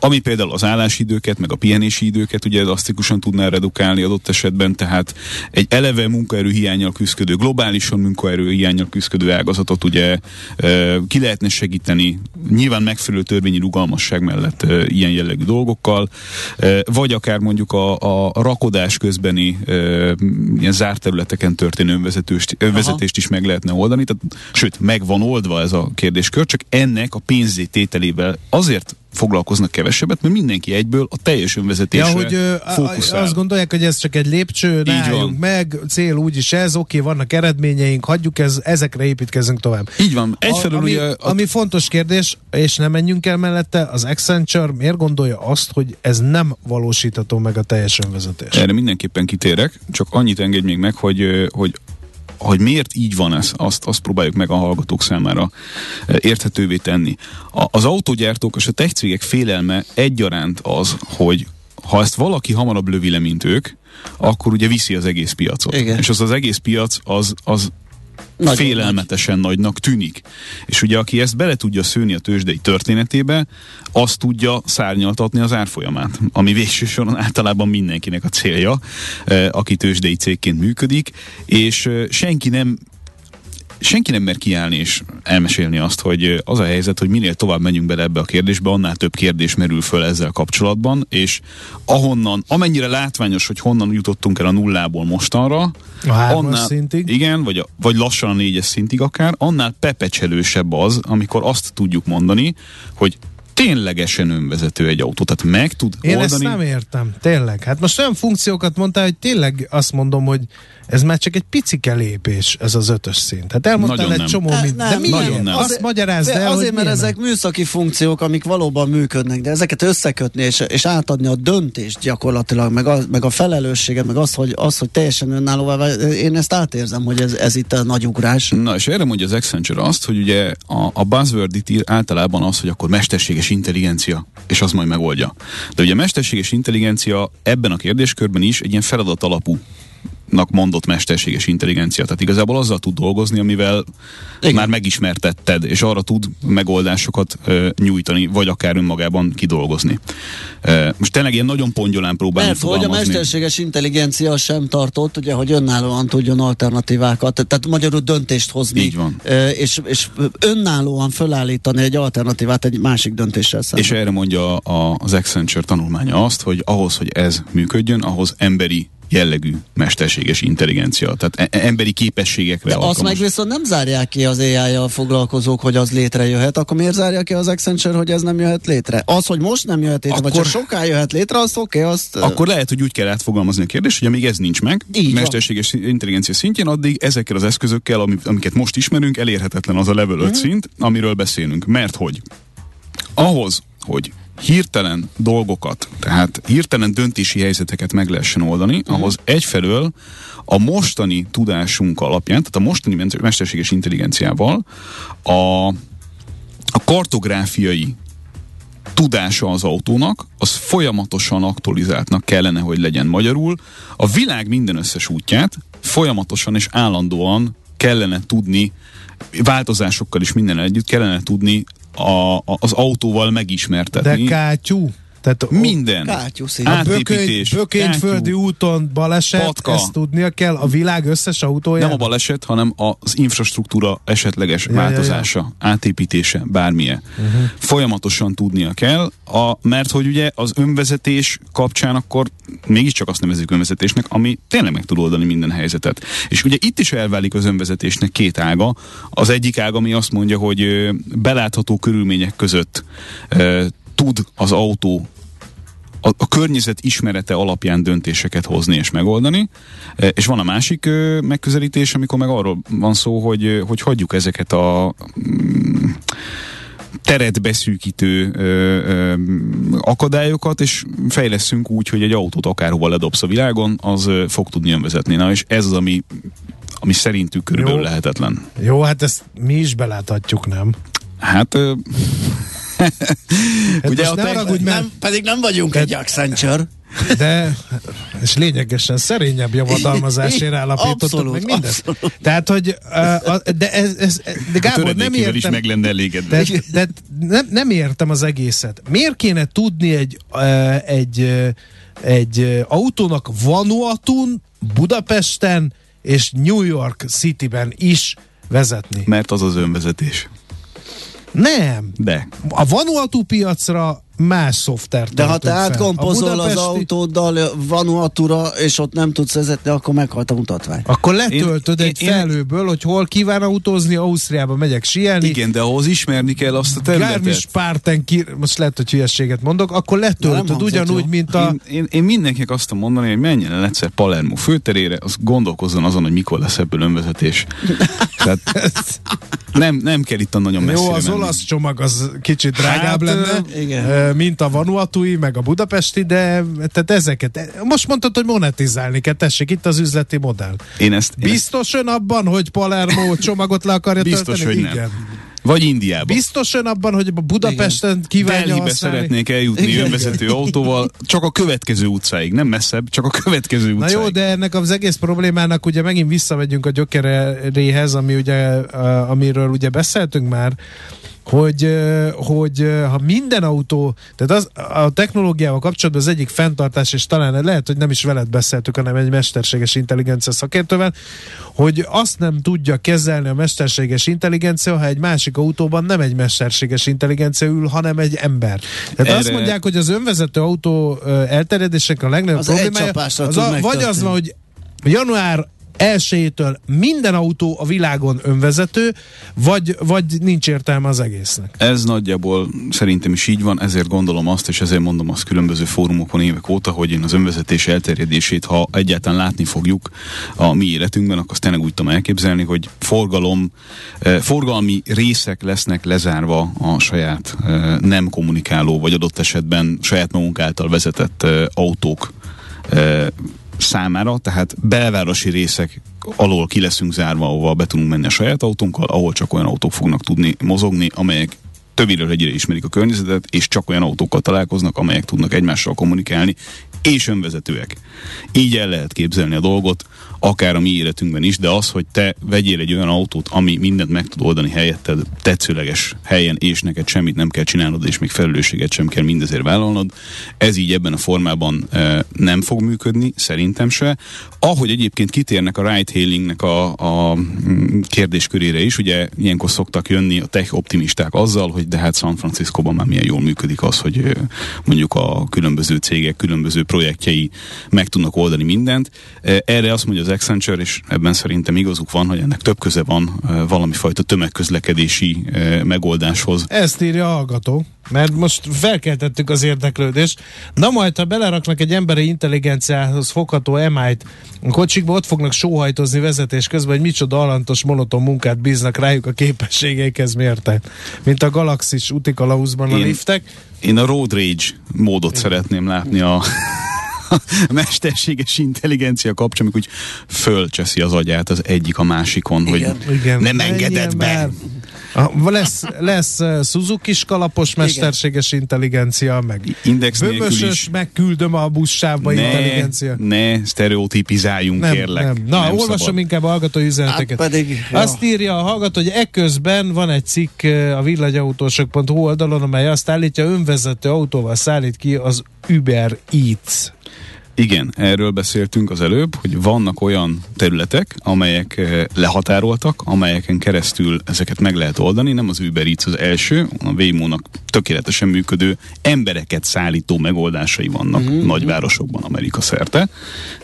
ami például az állásidőket, meg a pihenési időket ugye drasztikusan tudná redukálni adott esetben, tehát egy eleve munkaerő hiányjal küzdő, globálisan munkaerő hiányjal küzdő ágazatot ugye ö, ki lehetne segíteni, nyilván megfelelő törvényi rugalmasság mellett ö, ilyen jellegű dolgokkal, ö, vagy akár mondjuk a, a rakodás közbeni ö, ilyen zárt területeken történő önvezetést, önvezetést is meg lehetne oldani, tehát, sőt, meg van oldva ez a kérdéskör, csak ennek a pénzétételével azért foglalkoznak kevesebbet, mert mindenki egyből a teljes önvezetésre ja, hogy fókuszál. Azt gondolják, hogy ez csak egy lépcső, ne álljunk meg, cél úgyis ez, oké, vannak eredményeink, hagyjuk ez, ezekre építkezünk tovább. Így van. Egyfelől ami, ugye, a... ami fontos kérdés, és nem menjünk el mellette, az Accenture miért gondolja azt, hogy ez nem valósítható meg a teljes önvezetés? Erre mindenképpen kitérek, csak annyit engedj még meg, hogy, hogy hogy miért így van ez, azt, azt próbáljuk meg a hallgatók számára eh, érthetővé tenni. A, az autógyártók és a tech cégek félelme egyaránt az, hogy ha ezt valaki hamarabb lövi le, mint ők, akkor ugye viszi az egész piacot. Igen. És az az egész piac az, az nagyon félelmetesen nagy. nagynak tűnik. És ugye aki ezt bele tudja szőni a tőzsdei történetébe, azt tudja szárnyaltatni az árfolyamát, ami végső soron általában mindenkinek a célja, eh, aki tőzsdei cégként működik, és eh, senki nem senki nem mer kiállni és elmesélni azt, hogy az a helyzet, hogy minél tovább megyünk bele ebbe a kérdésbe, annál több kérdés merül föl ezzel kapcsolatban, és ahonnan, amennyire látványos, hogy honnan jutottunk el a nullából mostanra, a annál, szintig. Igen, vagy, a, vagy lassan a négyes szintig akár, annál pepecselősebb az, amikor azt tudjuk mondani, hogy ténylegesen önvezető egy autó, tehát meg tud Én oldani. ezt nem értem, tényleg. Hát most olyan funkciókat mondtál, hogy tényleg azt mondom, hogy ez már csak egy picike lépés, ez az ötös szint. Hát elmondtál Nagyon egy nem. csomó, mint, de Nem, miért? nagyon nem. Azt magyarázd el, Azért, hogy mert ezek nem. műszaki funkciók, amik valóban működnek, de ezeket összekötni és, és átadni a döntést gyakorlatilag, meg a, meg a felelősséget, meg az, hogy, az, hogy teljesen önállóvá én ezt átérzem, hogy ez, ez itt a nagy ugrás. Na, és erre mondja az Accenture azt, hogy ugye a, a buzzword itt ír általában az, hogy akkor mesterséges intelligencia, és az majd megoldja. De ugye a mesterséges intelligencia ebben a kérdéskörben is egy ilyen feladat alapú mondott mesterséges intelligencia. Tehát igazából azzal tud dolgozni, amivel Igen. Már megismertetted, és arra tud megoldásokat ö, nyújtani, vagy akár önmagában kidolgozni. Ö, most tényleg ilyen nagyon pongyolán próbálom Mert hogy a mesterséges intelligencia sem tartott, ugye, hogy önállóan tudjon alternatívákat, tehát magyarul döntést hozni. Így van. Ö, És, és önállóan fölállítani egy alternatívát egy másik döntéssel szemben. És erre mondja a, az Accenture tanulmánya azt, hogy ahhoz, hogy ez működjön, ahhoz emberi jellegű mesterséges intelligencia, tehát e- emberi képességekre De azt alkalmas. meg viszont nem zárják ki az AI-jal foglalkozók, hogy az létrejöhet, akkor miért zárják ki az Accenture, hogy ez nem jöhet létre? Az, hogy most nem jöhet létre, vagy Akkor- csak soká jöhet létre, az oké, okay, azt... Akkor lehet, hogy úgy kell átfogalmazni a kérdést, hogy amíg ez nincs meg, Így van. mesterséges intelligencia szintjén, addig ezekkel az eszközökkel, ami- amiket most ismerünk, elérhetetlen az a level 5 Mhm. szint, amiről beszélünk. Mert hogy ahhoz, hogy hirtelen dolgokat, tehát hirtelen döntési helyzeteket meg lehessen oldani, Mhm. ahhoz egyfelől a mostani tudásunk alapján, tehát a mostani mesterséges intelligenciával a, a kartográfiai tudása az autónak, az folyamatosan aktualizáltnak kellene, hogy legyen magyarul. A világ minden összes útját folyamatosan és állandóan kellene tudni, változásokkal is minden együtt kellene tudni a, az autóval De megismertetni. kátyú? Tehát minden. Kátyú szín. A bököny, bökényföldi úton baleset, patka. ezt tudnia kell a világ összes autójában? Nem a baleset, hanem az infrastruktúra esetleges Ja, ja, ja. változása, átépítése, bármilyen. Uh-huh. Folyamatosan tudnia kell, a, mert hogy ugye az önvezetés kapcsán akkor mégiscsak azt nevezzük önvezetésnek, ami tényleg meg tud oldani minden helyzetet. És ugye itt is elválik az önvezetésnek két ága. Az egyik ág, ami azt mondja, hogy belátható körülmények között tud az autó a, a környezet ismerete alapján döntéseket hozni és megoldani, E, és van a másik megközelítés, amikor meg arról van szó, hogy, hogy hagyjuk ezeket a mm, teret beszűkítő ö, ö, akadályokat, és fejleszünk úgy, hogy egy autót akárhova ledobsz a világon, az ö, fog tudni önvezetni. Na, és ez az, ami, ami szerintük körülbelül Jó. lehetetlen. Jó, hát ezt mi is beláthatjuk, nem? Hát... Ö, Hát Ugye ne haragudj, mert nem, pedig nem vagyunk Tehát- egy Accenture. De, és lényegesen szerényebb javadalmazásért állapítottuk Abszolút, meg mindezt. abszolút. Tehát, hogy de, ez, ez, de a Gábor, nem töredékével is értem, meg lenne elégedve. de, de nem, nem értem az egészet. Miért kéne tudni egy, egy, egy autónak Vanuatun, Budapesten és New York Cityben is vezetni? Mert az az önvezetés. Nem. De. A Vanuatu piacra más szoftver De ha te átkompozol A az budapesti- autóddal Vanuatura, és ott nem tudsz vezetni, akkor meghalt a mutatvány. Akkor letöltöd Én- egy én- felőből, hogy hol kíván autózni, Ausztriába megyek síelni. Igen, de ahhoz ismerni kell azt a területet. Garmisch-Parten, ki, most lehet, hogy hülyeséget mondok, akkor letöltöd ugyanúgy, jó. mint a... Én, én, én mindenkinek azt tudom mondani, hogy menjen el egyszer Palermo főterére, az gondolkozzon azon, hogy mikor lesz ebből önvezetés. Tehát nem, nem kell itt a nagyon messzire Jó, az menni. olasz csomag az kicsit drágább Hát, lenne, igen. mint a Vanuatui, meg a budapesti, de tehát ezeket, most mondtad, hogy monetizálni kell, tessék, itt az üzleti modell. Én ezt, én ezt Biztos ön abban, hogy Palermo csomagot le akarja biztos, tölteni? hogy nem. Igen. Vagy Indiába. Biztos ön abban, hogy a Budapesten kívánja Delhibe használni? szeretnék eljutni Igen. önvezető autóval, csak a következő utcáig, nem messzebb, csak a következő Na utcáig. jó, de ennek az egész problémának ugye megint visszamegyünk a gyökeréhez, ami ugye, amiről ugye beszéltünk már, hogy, hogy ha minden autó, tehát az, a technológiával kapcsolatban az egyik fenntartás, és talán lehet, hogy nem is veled beszéltük, hanem egy mesterséges intelligencia szakértővel, hogy azt nem tudja kezelni a mesterséges intelligencia, ha egy másik autóban nem egy mesterséges intelligencia ül, hanem egy ember. Tehát Erre- azt mondják, hogy az önvezető autó elterjedésnek a legnagyobb Az egy problémája az a, vagy az van, hogy január elsőjétől minden autó a világon önvezető, vagy, vagy nincs értelme az egésznek? Ez nagyjából szerintem is így van, ezért gondolom azt, és ezért mondom azt különböző fórumokon évek óta, hogy én az önvezetés elterjedését, ha egyáltalán látni fogjuk a mi életünkben, akkor azt tényleg úgy tudom elképzelni, hogy forgalom, eh, forgalmi részek lesznek lezárva a saját eh, nem kommunikáló, vagy adott esetben saját magunk által vezetett eh, autók számára, tehát belvárosi részek alól ki leszünk zárva, ahova be tudunk menni a saját autónkkal, ahol csak olyan autók fognak tudni mozogni, amelyek többéről egyre ismerik a környezetet, és csak olyan autókkal találkoznak, amelyek tudnak egymással kommunikálni, és önvezetőek. Így el lehet képzelni a dolgot, akár a mi életünkben is, de az, hogy te vegyél egy olyan autót, ami mindent meg tud oldani helyetted tetszőleges helyen, és neked semmit nem kell csinálnod, és még felelősséget sem kell mindezért vállalnod, ez így ebben a formában e, nem fog működni, szerintem se. Ahogy egyébként kitérnek a ride-hailingnek a, a mm, kérdéskörére is, ugye ilyenkor szoktak jönni a tech optimisták azzal, hogy de hát San Francisco-ban már milyen jól működik az, hogy mondjuk a különböző cégek, különböző projektjei meg tudnak oldani mindent. Erre azt mondja az Accenture, és ebben szerintem igazuk van, hogy ennek több köze van valami fajta tömegközlekedési megoldáshoz. Ezt írja a hallgató, mert most felkeltettük az érdeklődést. Na majd, ha beleraknak egy emberi intelligenciához fogható emájt, a kocsikba ott fognak sóhajtozni vezetés közben, hogy micsoda alantos, monoton munkát bíznak rájuk a képességeikhez mértek. Mint a Galaxis utikalauzban a liftek. Én a Road Rage módot Igen. szeretném látni a a mesterséges intelligencia kapcsán, amikor úgy fölcseszi az agyát az egyik a másikon, igen, hogy igen. nem engedett be. A, lesz, lesz uh, suzuki kalapos mesterséges Igen. intelligencia, meg Index bömösös, megküldöm a buszsába ne, intelligencia. Ne, sztereotipizáljunk nem, kérlek. Nem. Na, nem olvasom szabad. inkább a hallgatói üzeneteket. Hát pedig, azt írja a hallgató, hogy ekközben van egy cikk a villanyautósok.hu oldalon, amely azt állítja, önvezető autóval szállít ki az Uber Eats igen, erről beszéltünk az előbb, hogy vannak olyan területek, amelyek eh, lehatároltak, amelyeken keresztül ezeket meg lehet oldani. Nem az Uber Eats az első, a Waymo-nak tökéletesen működő embereket szállító megoldásai vannak mm-hmm. nagyvárosokban Amerika szerte,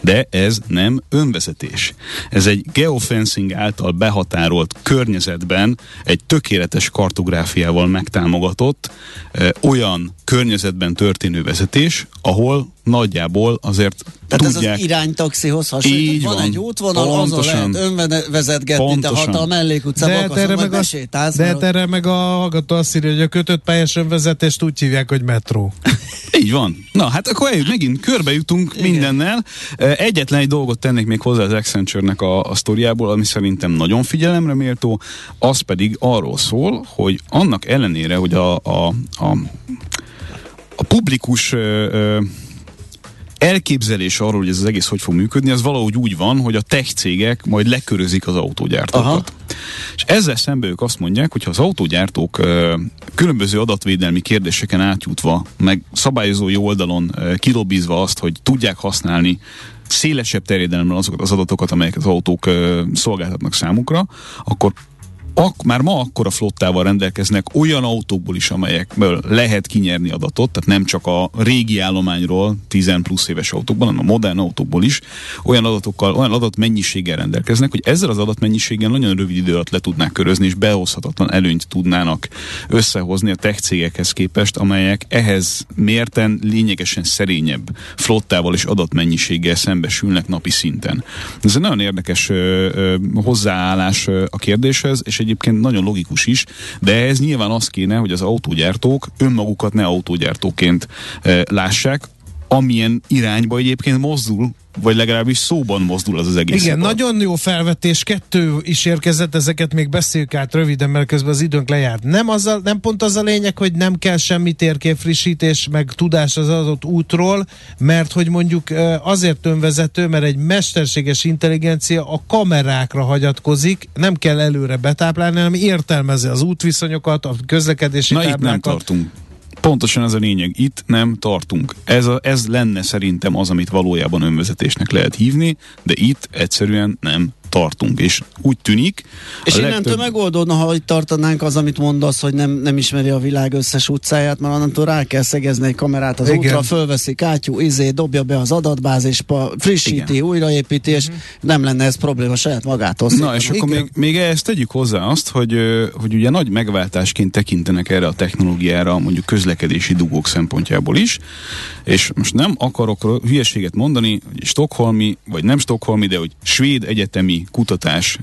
de ez nem önvezetés. Ez egy geofencing által behatárolt környezetben egy tökéletes kartográfiával megtámogatott ö, olyan környezetben történő vezetés, ahol nagyjából azért Tehát tudják... ez az iránytaxihoz hasonlít. Van van egy útvonal, pontosan, azon lehet önvezetgetni, pontosan. de ha a mellékutcába hát akarsz, meg a, De hát erre meg a hallgató azt írja, hogy a kötött pályás önvezetést úgy hívják, hogy metró. Így van. Na, hát akkor eljut, megint körbe jutunk Igen. mindennel. Egyetlen egy dolgot tennék még hozzá az Accenture-nek a, a sztoriából, ami szerintem nagyon figyelemre méltó, az pedig arról szól, hogy annak ellenére, hogy a, a, a, a publikus ö, ö, elképzelés arról, hogy ez az egész hogy fog működni, az valahogy úgy van, hogy a tech cégek majd lekörözik az autógyártókat. Aha. És ezzel szemben ők azt mondják, hogy ha az autógyártók különböző adatvédelmi kérdéseken átjutva, meg szabályozói oldalon ö, kilobizva azt, hogy tudják használni szélesebb terjedelemmel azokat az adatokat, amelyeket az autók szolgáltatnak számukra, akkor ak, már ma akkora flottával rendelkeznek olyan autókból is, amelyekből lehet kinyerni adatot, tehát nem csak a régi állományról, 10 plusz éves autókból, hanem a modern autókból is olyan adatokkal, olyan adatmennyiséggel rendelkeznek, hogy ezzel az adatmennyiséggel nagyon rövid idő alatt le tudnák körözni, és behozhatatlan előnyt tudnának összehozni a tech cégekhez képest, amelyek ehhez mérten lényegesen szerényebb flottával és adatmennyiséggel szembesülnek napi szinten. Ez egy nagyon érdekes ö, ö, hozzáállás a kérdéshez, és egy egyébként nagyon logikus is, de ez nyilván az kéne, hogy az autógyártók önmagukat ne autógyártóként e, lássák, amilyen irányba egyébként mozdul vagy legalábbis szóban mozdul az az egész. Igen, szakad. nagyon jó felvetés, kettő is érkezett, ezeket még beszéljük át röviden, mert közben az időnk lejárt. Nem, az a, nem pont az a lényeg, hogy nem kell semmi térképfrissítés, meg tudás az adott útról, mert hogy mondjuk azért önvezető, mert egy mesterséges intelligencia a kamerákra hagyatkozik, nem kell előre betáplálni, hanem értelmezi az útviszonyokat, a közlekedési Na táblákat. Itt nem tartunk. Pontosan ez a lényeg. Itt nem tartunk. Ez, a, ez lenne szerintem az, amit valójában önvezetésnek lehet hívni, de itt egyszerűen nem tartunk, és úgy tűnik... És innentől legtöbb... megoldódna, ha itt tartanánk az, amit mondasz, hogy nem, nem ismeri a világ összes utcáját, mert onnantól rá kell szegezni egy kamerát az Igen. útra, fölveszi kátyú, izé, dobja be az adatbázisba, frissíti, Igen. újraépíti, és uh-huh. nem lenne ez probléma saját magától. Na, és akkor még, még ehhez tegyük hozzá azt, hogy, hogy ugye nagy megváltásként tekintenek erre a technológiára, mondjuk közlekedési dugók szempontjából is, és most nem akarok hülyeséget mondani, hogy stokholmi, vagy nem stokholmi, de hogy svéd egyetemi kutatás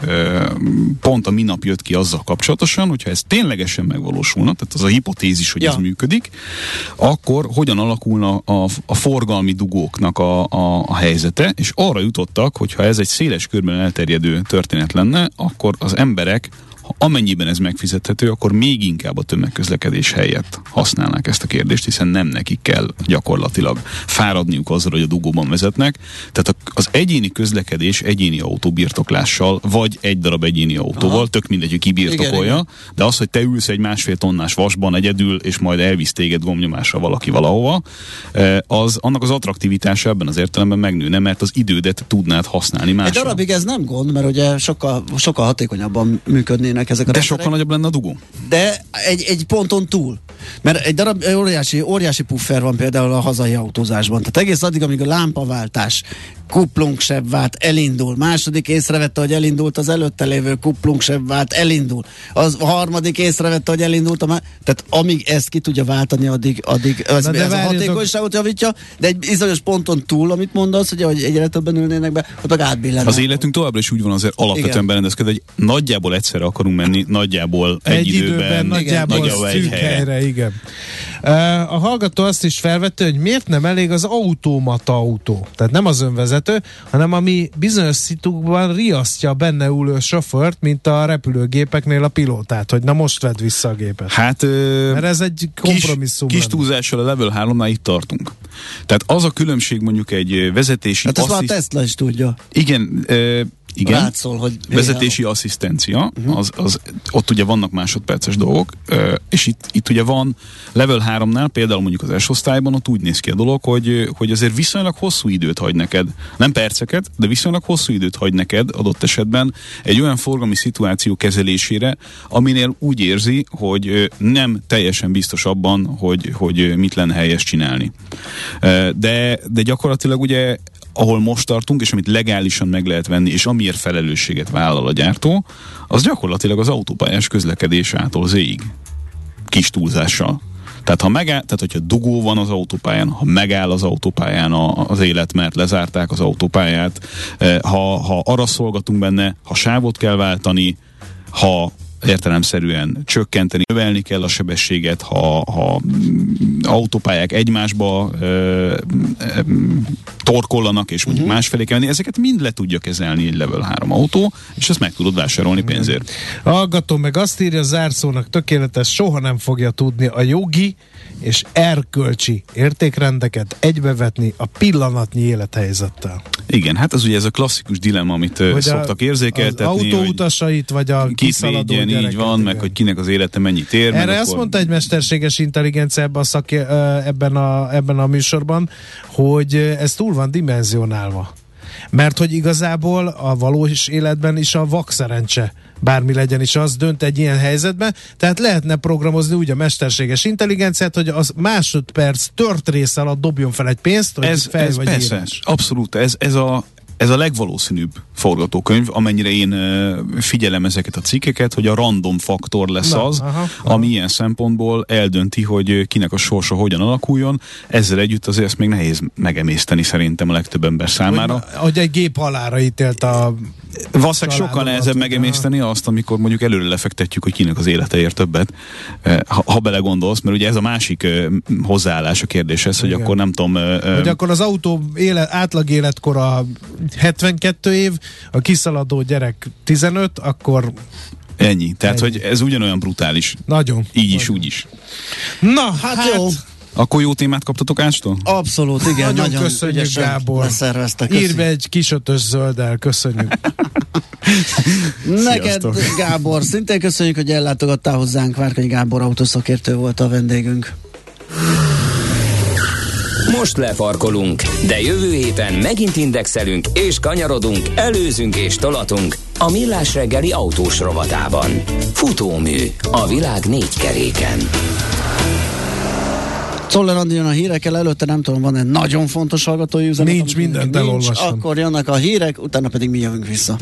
pont a minap jött ki azzal kapcsolatosan, hogyha ez ténylegesen megvalósulna, tehát az a hipotézis, hogy ja. ez működik, akkor hogyan alakulna a, a forgalmi dugóknak a, a, a helyzete, és arra jutottak, hogyha ez egy széles körben elterjedő történet lenne, akkor az emberek ha amennyiben ez megfizethető, akkor még inkább a tömegközlekedés helyett használnák ezt a kérdést, hiszen nem nekik kell gyakorlatilag fáradniuk azzal, hogy a dugóban vezetnek. Tehát az egyéni közlekedés egyéni autóbirtoklással, vagy egy darab egyéni autóval, Aha. tök mindegy, hogy kibirtokolja, de az, hogy te ülsz egy másfél tonnás vasban egyedül, és majd elvisz téged gomnyomásra valaki valahova, eh, az annak az attraktivitása ebben az értelemben megnőne, mert az idődet tudnád használni másra. Egy darabig ez nem gond, mert ugye sokkal, sokkal hatékonyabban működni működnének ezek a De rendszerek. sokkal nagyobb lenne a dugó. De egy, egy ponton túl. Mert egy darab óriási, óriási puffer van például a hazai autózásban. Tehát egész addig, amíg a lámpaváltás kuplungsebb vált, elindul. Második észrevette, hogy elindult az előtte lévő kuplungsebb vált, elindul. Az a harmadik észrevette, hogy elindult a má... Tehát amíg ezt ki tudja váltani, addig, addig ez, ez a hatékonyságot javítja, de egy bizonyos ponton túl, amit mondasz, hogy, hogy egyre többen ülnének be, ott a átbillennek. Az életünk továbbra is úgy van azért alapvetően berendezkedve, hogy nagyjából egyszerre akarunk menni, nagyjából egy, egy időben, időben nagyjából, nagyjából egy helyre. helyre. Igen. A hallgató azt is felvette, hogy miért nem elég az automata autó. Tehát nem az önvezető, hanem ami bizonyos szitukban riasztja a benne ülő sofőrt, mint a repülőgépeknél a pilótát, hogy na most vedd vissza a gépet. Hát, Mert ez egy kompromisszum. Kis, kis túlzással a level 3-nál itt tartunk. Tehát az a különbség mondjuk egy vezetési Hát ezt már a Tesla is tudja. Igen, igen. Rátszól, hogy vezetési hello. asszisztencia, uh-huh. az, az, ott ugye vannak másodperces dolgok, és itt, itt ugye van level 3-nál, például mondjuk az S osztályban, ott úgy néz ki a dolog, hogy, hogy azért viszonylag hosszú időt hagy neked, nem perceket, de viszonylag hosszú időt hagy neked adott esetben egy olyan forgalmi szituáció kezelésére, aminél úgy érzi, hogy nem teljesen biztos abban, hogy, hogy mit lenne helyes csinálni. De, de gyakorlatilag ugye ahol most tartunk, és amit legálisan meg lehet venni, és amiért felelősséget vállal a gyártó, az gyakorlatilag az autópályás közlekedés ától zéig. Kis túlzással. Tehát, ha megáll, tehát hogyha dugó van az autópályán, ha megáll az autópályán az élet, mert lezárták az autópályát, eh, ha, ha arra szolgatunk benne, ha sávot kell váltani, ha értelemszerűen csökkenteni, növelni kell a sebességet, ha, ha autópályák egymásba ö, ö, torkollanak, és mondjuk uh-huh. másfelé kell menni, ezeket mind le tudja kezelni egy level 3 autó, és ezt meg tudod vásárolni uh-huh. pénzért. Hallgatom meg azt írja, zárszónak tökéletes, soha nem fogja tudni a jogi és erkölcsi értékrendeket egybevetni a pillanatnyi élethelyzettel. Igen, hát az ugye ez a klasszikus dilemma, amit hogy szoktak érzékeltetni. Az autóutasait, vagy a kiszaladó gyereket, így van, igen. meg hogy kinek az élete mennyit ér. Erre azt akkor... mondta egy mesterséges intelligencia ebben a, szaki, ebben, a, ebben a műsorban, hogy ez túl van dimenzionálva. Mert hogy igazából a valós életben is a vakszerencse bármi legyen is az, dönt egy ilyen helyzetben. Tehát lehetne programozni úgy a mesterséges intelligenciát, hogy az másodperc tört rész alatt dobjon fel egy pénzt, hogy ez, fel ez vagy persze, írás. Abszolút, ez, ez a ez a legvalószínűbb forgatókönyv, amennyire én figyelem ezeket a cikkeket, hogy a random faktor lesz Na, az, aha, aha. ami ilyen szempontból eldönti, hogy kinek a sorsa hogyan alakuljon. Ezzel együtt azért ezt még nehéz megemészteni szerintem a legtöbb ember számára. Hogy, hogy egy gép halára ítélt a Valószínűleg sokkal nehezebb megemészteni azt, amikor mondjuk előre lefektetjük, hogy kinek az élete ér többet, ha, ha belegondolsz, mert ugye ez a másik hozzáállás a kérdéshez, hogy Igen. akkor nem tudom... Hogy akkor az autó élet, átlag életkora 72 év, a kiszaladó gyerek 15, akkor Ennyi. Tehát, Ennyi. hogy ez ugyanolyan brutális. Nagyon. Így is, úgy is. Na, hát, hát jó. Akkor jó témát kaptatok Ástól? Abszolút, igen. Nagyon, nagyon köszönjük, Gábor. Írj be egy kis ötös zölddel, köszönjük. Neked, Gábor, szintén köszönjük, hogy ellátogattál hozzánk. Várkonyi Gábor autószakértő volt a vendégünk. Most lefarkolunk, de jövő héten megint indexelünk és kanyarodunk, előzünk és tolatunk a Millás reggeli autós rovatában. Futómű a világ négy keréken. Czoller Andi jön a hírekkel, előtte nem tudom, van egy nagyon fontos hallgatói üzenet. Nincs, mindent elolvastam. Akkor jönnek a hírek, utána pedig mi jövünk vissza.